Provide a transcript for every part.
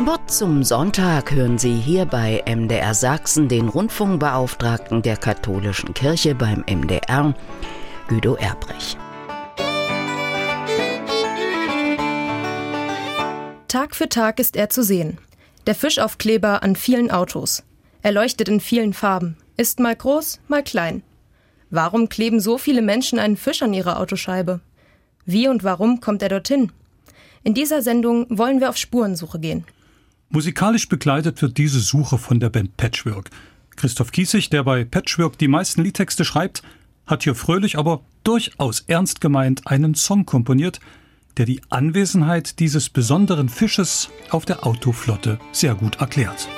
Im Wort zum Sonntag hören Sie hier bei MDR Sachsen den Rundfunkbeauftragten der katholischen Kirche beim MDR, Güido Erbrich. Tag für Tag ist er zu sehen. Der Fischaufkleber an vielen Autos. Er leuchtet in vielen Farben, ist mal groß, mal klein. Warum kleben so viele Menschen einen Fisch an ihrer Autoscheibe? Wie und warum kommt er dorthin? In dieser Sendung wollen wir auf Spurensuche gehen. Musikalisch begleitet wird diese Suche von der Band Patchwork. Christoph Kiesig, der bei Patchwork die meisten Liedtexte schreibt, hat hier fröhlich, aber durchaus ernst gemeint einen Song komponiert, der die Anwesenheit dieses besonderen Fisches auf der Autoflotte sehr gut erklärt.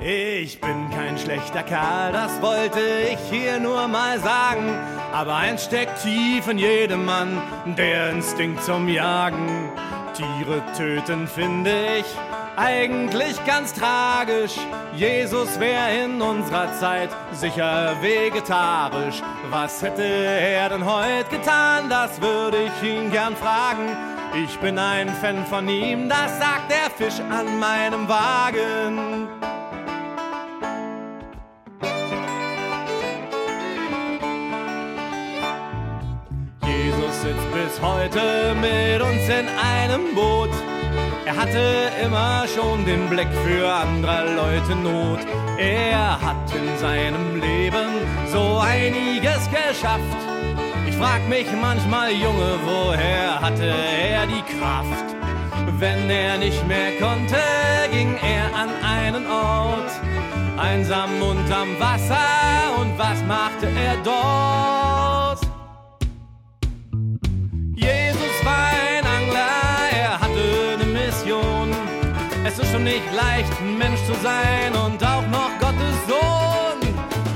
Ich bin kein schlechter Kerl, das wollte ich hier nur mal sagen. Aber eins steckt tief in jedem Mann, der Instinkt zum Jagen. Tiere töten, finde ich eigentlich ganz tragisch. Jesus wäre in unserer Zeit sicher vegetarisch. Was hätte er denn heute getan? Das würde ich ihn gern fragen. Ich bin ein Fan von ihm, das sagt der Fisch an meinem Wagen. Jesus sitzt bis heute mit uns in einem Boot. Er hatte immer schon den Blick für anderer Leute Not. Er hat in seinem Leben so einiges geschafft. Ich frag mich manchmal, Junge, woher hatte er die Kraft? Wenn er nicht mehr konnte, ging er an einen Ort, einsam unterm Wasser. Und was machte er dort? Schon nicht leicht, ein Mensch zu sein und auch noch Gottes Sohn.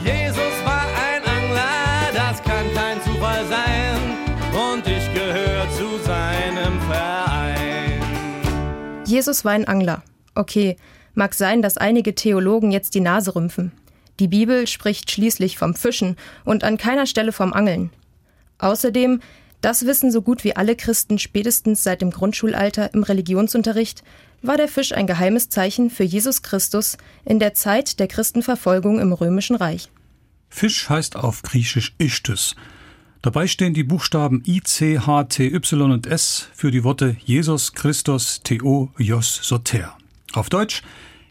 Jesus war ein Angler, das kann kein Zufall sein. Und ich gehöre zu seinem Verein. Jesus war ein Angler. Okay, mag sein, dass einige Theologen jetzt die Nase rümpfen. Die Bibel spricht schließlich vom Fischen und an keiner Stelle vom Angeln. Außerdem das wissen so gut wie alle Christen spätestens seit dem Grundschulalter im Religionsunterricht, war der Fisch ein geheimes Zeichen für Jesus Christus in der Zeit der Christenverfolgung im Römischen Reich. Fisch heißt auf Griechisch Ichthys. Dabei stehen die Buchstaben I, C, H, T, Y und S für die Worte Jesus Christus Theo Jos Soter. Auf Deutsch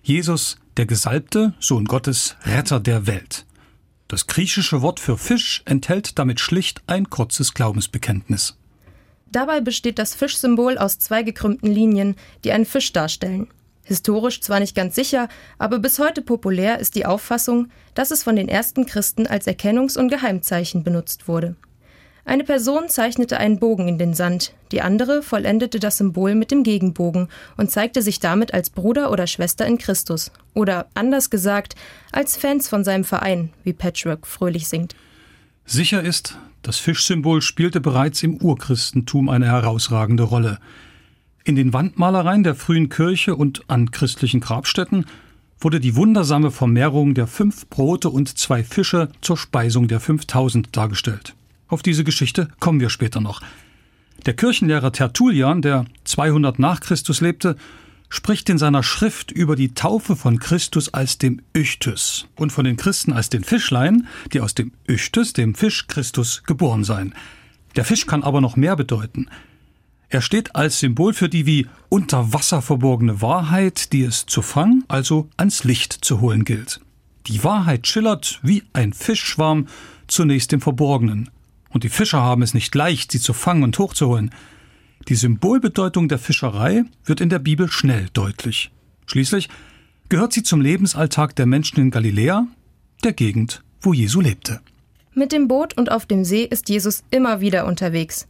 Jesus, der Gesalbte, Sohn Gottes, Retter der Welt. Das griechische Wort für Fisch enthält damit schlicht ein kurzes Glaubensbekenntnis. Dabei besteht das Fischsymbol aus zwei gekrümmten Linien, die einen Fisch darstellen. Historisch zwar nicht ganz sicher, aber bis heute populär ist die Auffassung, dass es von den ersten Christen als Erkennungs- und Geheimzeichen benutzt wurde. Eine Person zeichnete einen Bogen in den Sand, die andere vollendete das Symbol mit dem Gegenbogen und zeigte sich damit als Bruder oder Schwester in Christus. Oder anders gesagt, als Fans von seinem Verein, wie Patchwork fröhlich singt. Sicher ist, das Fischsymbol spielte bereits im Urchristentum eine herausragende Rolle. In den Wandmalereien der frühen Kirche und an christlichen Grabstätten wurde die wundersame Vermehrung der fünf Brote und zwei Fische zur Speisung der 5000 dargestellt. Auf diese Geschichte kommen wir später noch. Der Kirchenlehrer Tertullian, der 200 nach Christus lebte, spricht in seiner Schrift über die Taufe von Christus als dem Ichthys und von den Christen als den Fischlein, die aus dem Ichthys, dem Fisch Christus, geboren seien. Der Fisch kann aber noch mehr bedeuten. Er steht als Symbol für die wie unter Wasser verborgene Wahrheit, die es zu fangen, also ans Licht zu holen gilt. Die Wahrheit schillert wie ein Fischschwarm zunächst im Verborgenen, und die Fischer haben es nicht leicht, sie zu fangen und hochzuholen. Die Symbolbedeutung der Fischerei wird in der Bibel schnell deutlich. Schließlich gehört sie zum Lebensalltag der Menschen in Galiläa, der Gegend, wo Jesu lebte. Mit dem Boot und auf dem See ist Jesus immer wieder unterwegs.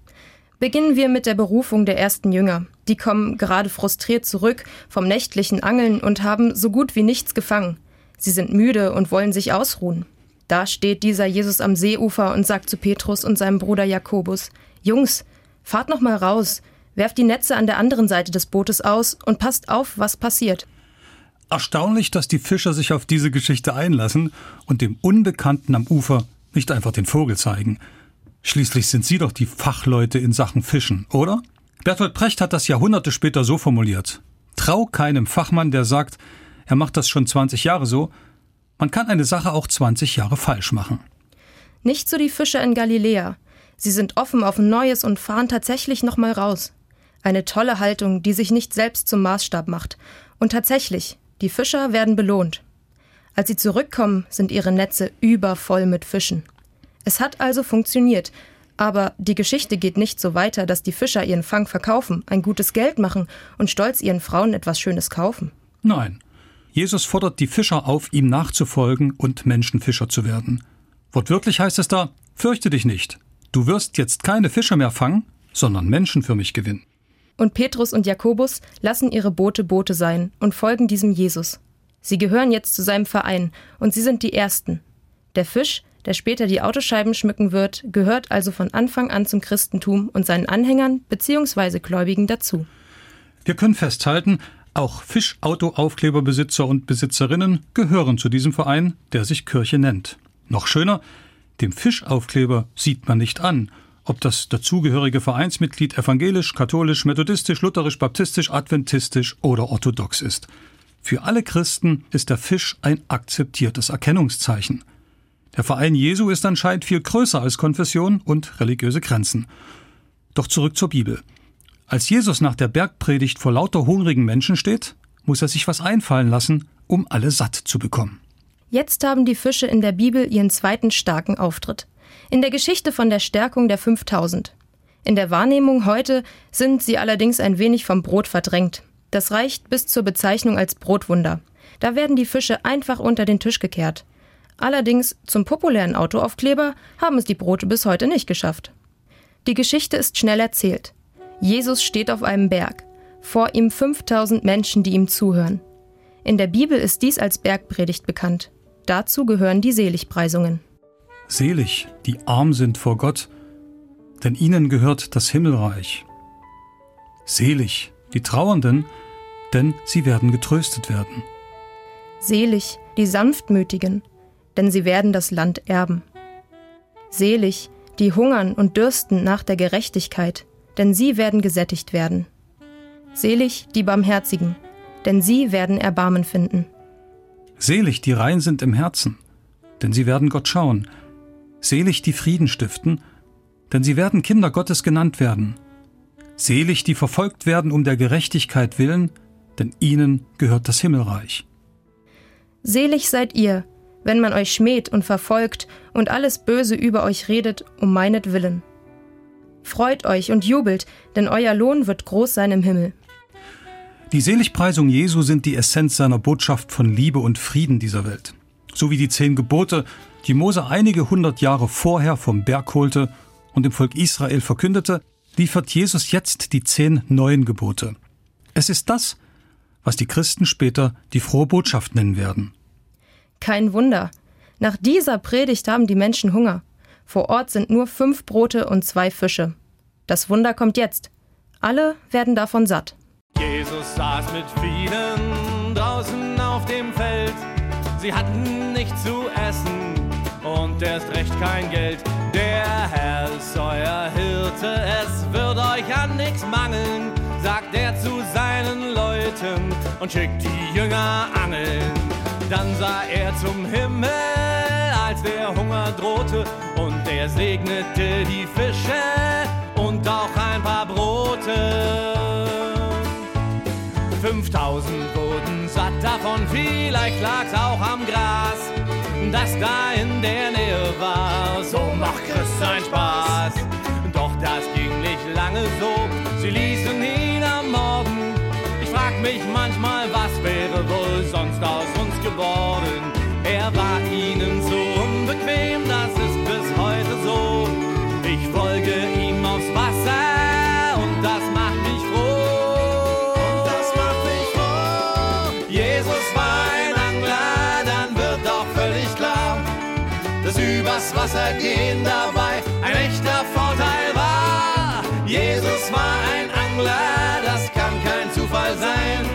Beginnen wir mit der Berufung der ersten Jünger. Die kommen gerade frustriert zurück vom nächtlichen Angeln und haben so gut wie nichts gefangen. Sie sind müde und wollen sich ausruhen. Da steht dieser Jesus am Seeufer und sagt zu Petrus und seinem Bruder Jakobus: Jungs, fahrt noch mal raus, werft die Netze an der anderen Seite des Bootes aus und passt auf, was passiert. Erstaunlich, dass die Fischer sich auf diese Geschichte einlassen und dem Unbekannten am Ufer nicht einfach den Vogel zeigen. Schließlich sind sie doch die Fachleute in Sachen Fischen, oder? Bertolt Brecht hat das Jahrhunderte später so formuliert. Trau keinem Fachmann, der sagt, er macht das schon 20 Jahre so. Man kann eine Sache auch 20 Jahre falsch machen. Nicht so die Fischer in Galiläa. Sie sind offen auf Neues und fahren tatsächlich nochmal raus. Eine tolle Haltung, die sich nicht selbst zum Maßstab macht. Und tatsächlich, die Fischer werden belohnt. Als sie zurückkommen, sind ihre Netze übervoll mit Fischen. Es hat also funktioniert. Aber die Geschichte geht nicht so weiter, dass die Fischer ihren Fang verkaufen, ein gutes Geld machen und stolz ihren Frauen etwas Schönes kaufen. Nein. Jesus fordert die Fischer auf, ihm nachzufolgen und Menschenfischer zu werden. Wortwörtlich heißt es da, fürchte dich nicht. Du wirst jetzt keine Fischer mehr fangen, sondern Menschen für mich gewinnen. Und Petrus und Jakobus lassen ihre Boote Boote sein und folgen diesem Jesus. Sie gehören jetzt zu seinem Verein und sie sind die Ersten. Der Fisch, der später die Autoscheiben schmücken wird, gehört also von Anfang an zum Christentum und seinen Anhängern bzw. Gläubigen dazu. Wir können festhalten, auch Fischautoaufkleberbesitzer und Besitzerinnen gehören zu diesem Verein, der sich Kirche nennt. Noch schöner, dem Fischaufkleber sieht man nicht an, ob das dazugehörige Vereinsmitglied evangelisch, katholisch, methodistisch, lutherisch, baptistisch, adventistisch oder orthodox ist. Für alle Christen ist der Fisch ein akzeptiertes Erkennungszeichen. Der Verein Jesu ist anscheinend viel größer als Konfession und religiöse Grenzen. Doch zurück zur Bibel. Als Jesus nach der Bergpredigt vor lauter hungrigen Menschen steht, muss er sich was einfallen lassen, um alle satt zu bekommen. Jetzt haben die Fische in der Bibel ihren zweiten starken Auftritt. In der Geschichte von der Stärkung der 5000. In der Wahrnehmung heute sind sie allerdings ein wenig vom Brot verdrängt. Das reicht bis zur Bezeichnung als Brotwunder. Da werden die Fische einfach unter den Tisch gekehrt. Allerdings zum populären Autoaufkleber haben es die Brote bis heute nicht geschafft. Die Geschichte ist schnell erzählt. Jesus steht auf einem Berg. Vor ihm 5000 Menschen, die ihm zuhören. In der Bibel ist dies als Bergpredigt bekannt. Dazu gehören die Seligpreisungen. Selig, die arm sind vor Gott, denn ihnen gehört das Himmelreich. Selig, die Trauernden, denn sie werden getröstet werden. Selig, die Sanftmütigen, denn sie werden das Land erben. Selig, die hungern und dürsten nach der Gerechtigkeit, denn sie werden gesättigt werden. Selig die Barmherzigen, denn sie werden Erbarmen finden. Selig die rein sind im Herzen, denn sie werden Gott schauen. Selig die Frieden stiften, denn sie werden Kinder Gottes genannt werden. Selig die verfolgt werden um der Gerechtigkeit willen, denn ihnen gehört das Himmelreich. Selig seid ihr, wenn man euch schmäht und verfolgt und alles Böse über euch redet, um meinetwillen. Freut euch und jubelt, denn euer Lohn wird groß sein im Himmel. Die Seligpreisung Jesu sind die Essenz seiner Botschaft von Liebe und Frieden dieser Welt. So wie die zehn Gebote, die Mose einige hundert Jahre vorher vom Berg holte und dem Volk Israel verkündete, liefert Jesus jetzt die zehn neuen Gebote. Es ist das, was die Christen später die frohe Botschaft nennen werden. Kein Wunder. Nach dieser Predigt haben die Menschen Hunger. Vor Ort sind nur fünf Brote und zwei Fische. Das Wunder kommt jetzt. Alle werden davon satt. Jesus saß mit vielen draußen auf dem Feld. Sie hatten nichts zu essen und erst recht kein Geld. Der Herr ist euer Hirte, es wird euch an nichts mangeln, sagt er zu seinen Leuten und schickt die Jünger angeln. Dann sah er zum Himmel, als der Hunger drohte, und er segnete die Fische und auch ein paar Brote. 5000 wurden satt davon, vielleicht lag's auch am Gras, das da in der Nähe war. So macht Christ sein Spaß. Doch das ging nicht lange so, sie ließen ihn ermorden. Ich frag mich manchmal, was wäre wohl sonst aus übers Wasser gehen dabei ein echter Vorteil war. Jesus war ein Angler, das kann kein Zufall sein.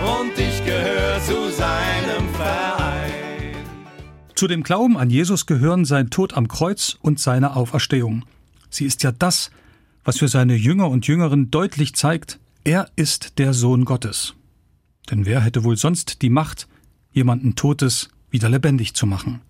Und ich gehöre zu seinem Verein. Zu dem Glauben an Jesus gehören sein Tod am Kreuz und seine Auferstehung. Sie ist ja das, was für seine Jünger und Jüngerinnen deutlich zeigt, er ist der Sohn Gottes. Denn wer hätte wohl sonst die Macht, jemanden Totes wieder lebendig zu machen?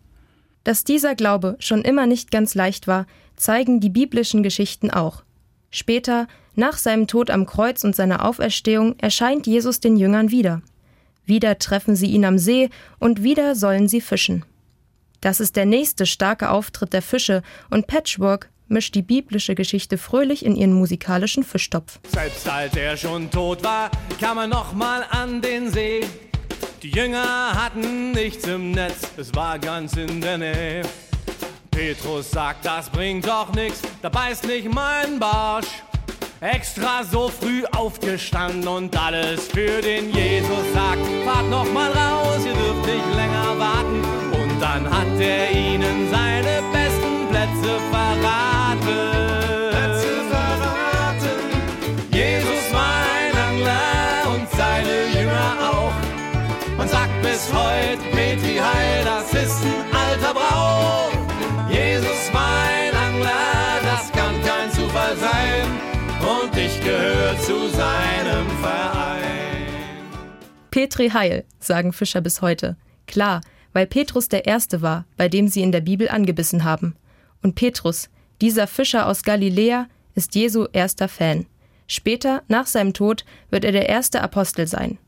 Dass dieser Glaube schon immer nicht ganz leicht war, zeigen die biblischen Geschichten auch. Später, nach seinem Tod am Kreuz und seiner Auferstehung, erscheint Jesus den Jüngern wieder. Wieder treffen sie ihn am See und wieder sollen sie fischen. Das ist der nächste starke Auftritt der Fische und Patchwork mischt die biblische Geschichte fröhlich in ihren musikalischen Fischtopf. Selbst als er schon tot war, kam er noch mal an den See. Die Jünger hatten nichts im Netz, es war ganz in der Nähe. Petrus sagt, das bringt doch nichts, da beißt nicht mein Barsch. Extra so früh aufgestanden und alles für den Jesus sagt, fahrt noch mal raus, ihr dürft nicht länger warten. Und dann hat er ihnen seine besten Plätze verraten. Bis heute, Petri Heil, das ist ein alter Brauch. Jesus mein Angler, das kann kein Zufall sein und ich gehöre zu seinem Verein. Petri Heil, sagen Fischer bis heute. Klar, weil Petrus der Erste war, bei dem sie in der Bibel angebissen haben. Und Petrus, dieser Fischer aus Galiläa, ist Jesu erster Fan. Später, nach seinem Tod, wird er der erste Apostel sein.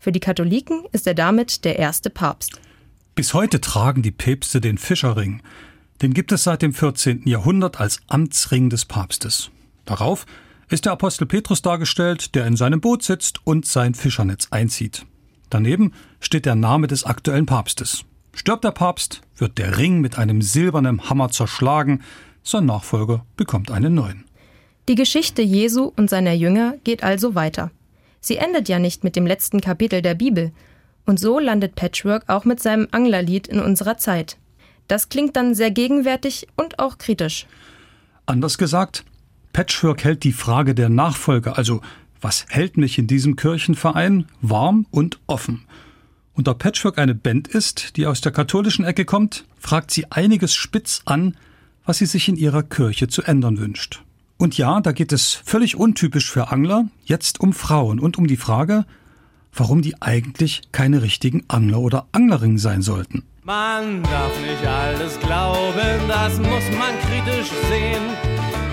Für die Katholiken ist er damit der erste Papst. Bis heute tragen die Päpste den Fischerring. Den gibt es seit dem 14. Jahrhundert als Amtsring des Papstes. Darauf ist der Apostel Petrus dargestellt, der in seinem Boot sitzt und sein Fischernetz einzieht. Daneben steht der Name des aktuellen Papstes. Stirbt der Papst, wird der Ring mit einem silbernen Hammer zerschlagen, sein Nachfolger bekommt einen neuen. Die Geschichte Jesu und seiner Jünger geht also weiter. Sie endet ja nicht mit dem letzten Kapitel der Bibel, und so landet Patchwork auch mit seinem Anglerlied in unserer Zeit. Das klingt dann sehr gegenwärtig und auch kritisch. Anders gesagt, Patchwork hält die Frage der Nachfolge, also was hält mich in diesem Kirchenverein, warm und offen. Und da Patchwork eine Band ist, die aus der katholischen Ecke kommt, fragt sie einiges spitz an, was sie sich in ihrer Kirche zu ändern wünscht. Und ja, da geht es völlig untypisch für Angler jetzt um Frauen und um die Frage, warum die eigentlich keine richtigen Angler oder Anglerinnen sein sollten. Man darf nicht alles glauben, das muss man kritisch sehen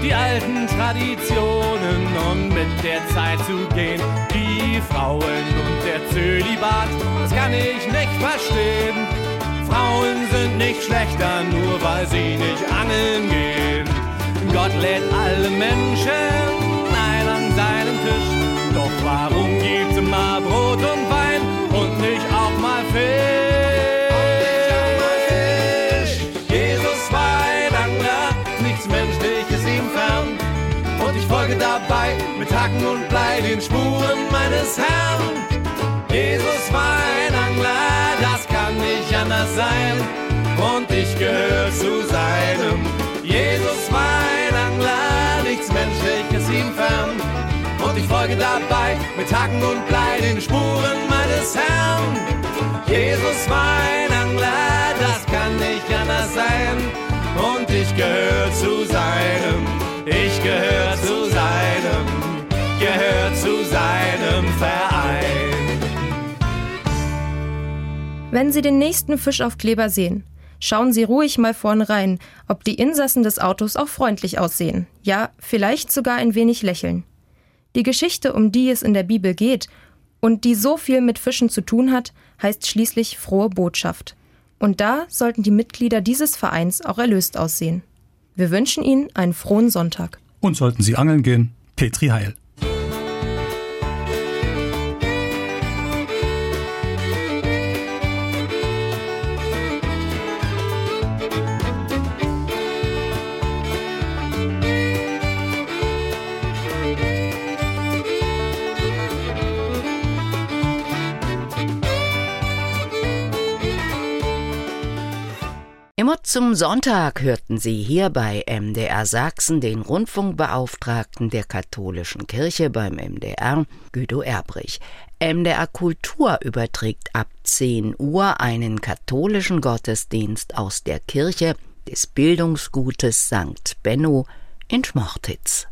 die alten Traditionen und mit der Zeit zu gehen. Die Frauen und der Zölibat, das kann ich nicht verstehen. Frauen sind nicht schlechter, nur weil sie nicht angeln gehen. Gott lädt alle Menschen ein an seinen Tisch. Doch warum gibt's immer Brot und Wein und nicht auch mal Fisch? folge dabei mit Hacken und Blei den Spuren meines Herrn. Jesus war ein Angler, das kann nicht anders sein. Und ich gehöre zu folge dabei mit Hacken und Blei den Spuren meines Herrn. Jesus war ein Angler, das kann nicht anders sein. Und ich gehöre zu seinem. Ich gehöre zu seinem, gehöre zu seinem Verein. Wenn Sie den nächsten Fischaufkleber sehen, schauen Sie ruhig mal vorne rein, ob die Insassen des Autos auch freundlich aussehen. Ja, vielleicht sogar ein wenig lächeln. Die Geschichte, um die es in der Bibel geht und die so viel mit Fischen zu tun hat, heißt schließlich frohe Botschaft. Und da sollten die Mitglieder dieses Vereins auch erlöst aussehen. Wir wünschen Ihnen einen frohen Sonntag. Und sollten Sie angeln gehen, Petri Heil. Immer zum Sonntag hörten Sie hier bei MDR Sachsen den Rundfunkbeauftragten der katholischen Kirche beim MDR, Güdo Erbrich. MDR Kultur überträgt ab 10 Uhr einen katholischen Gottesdienst aus der Kirche des Bildungsgutes St. Benno in Schmortitz.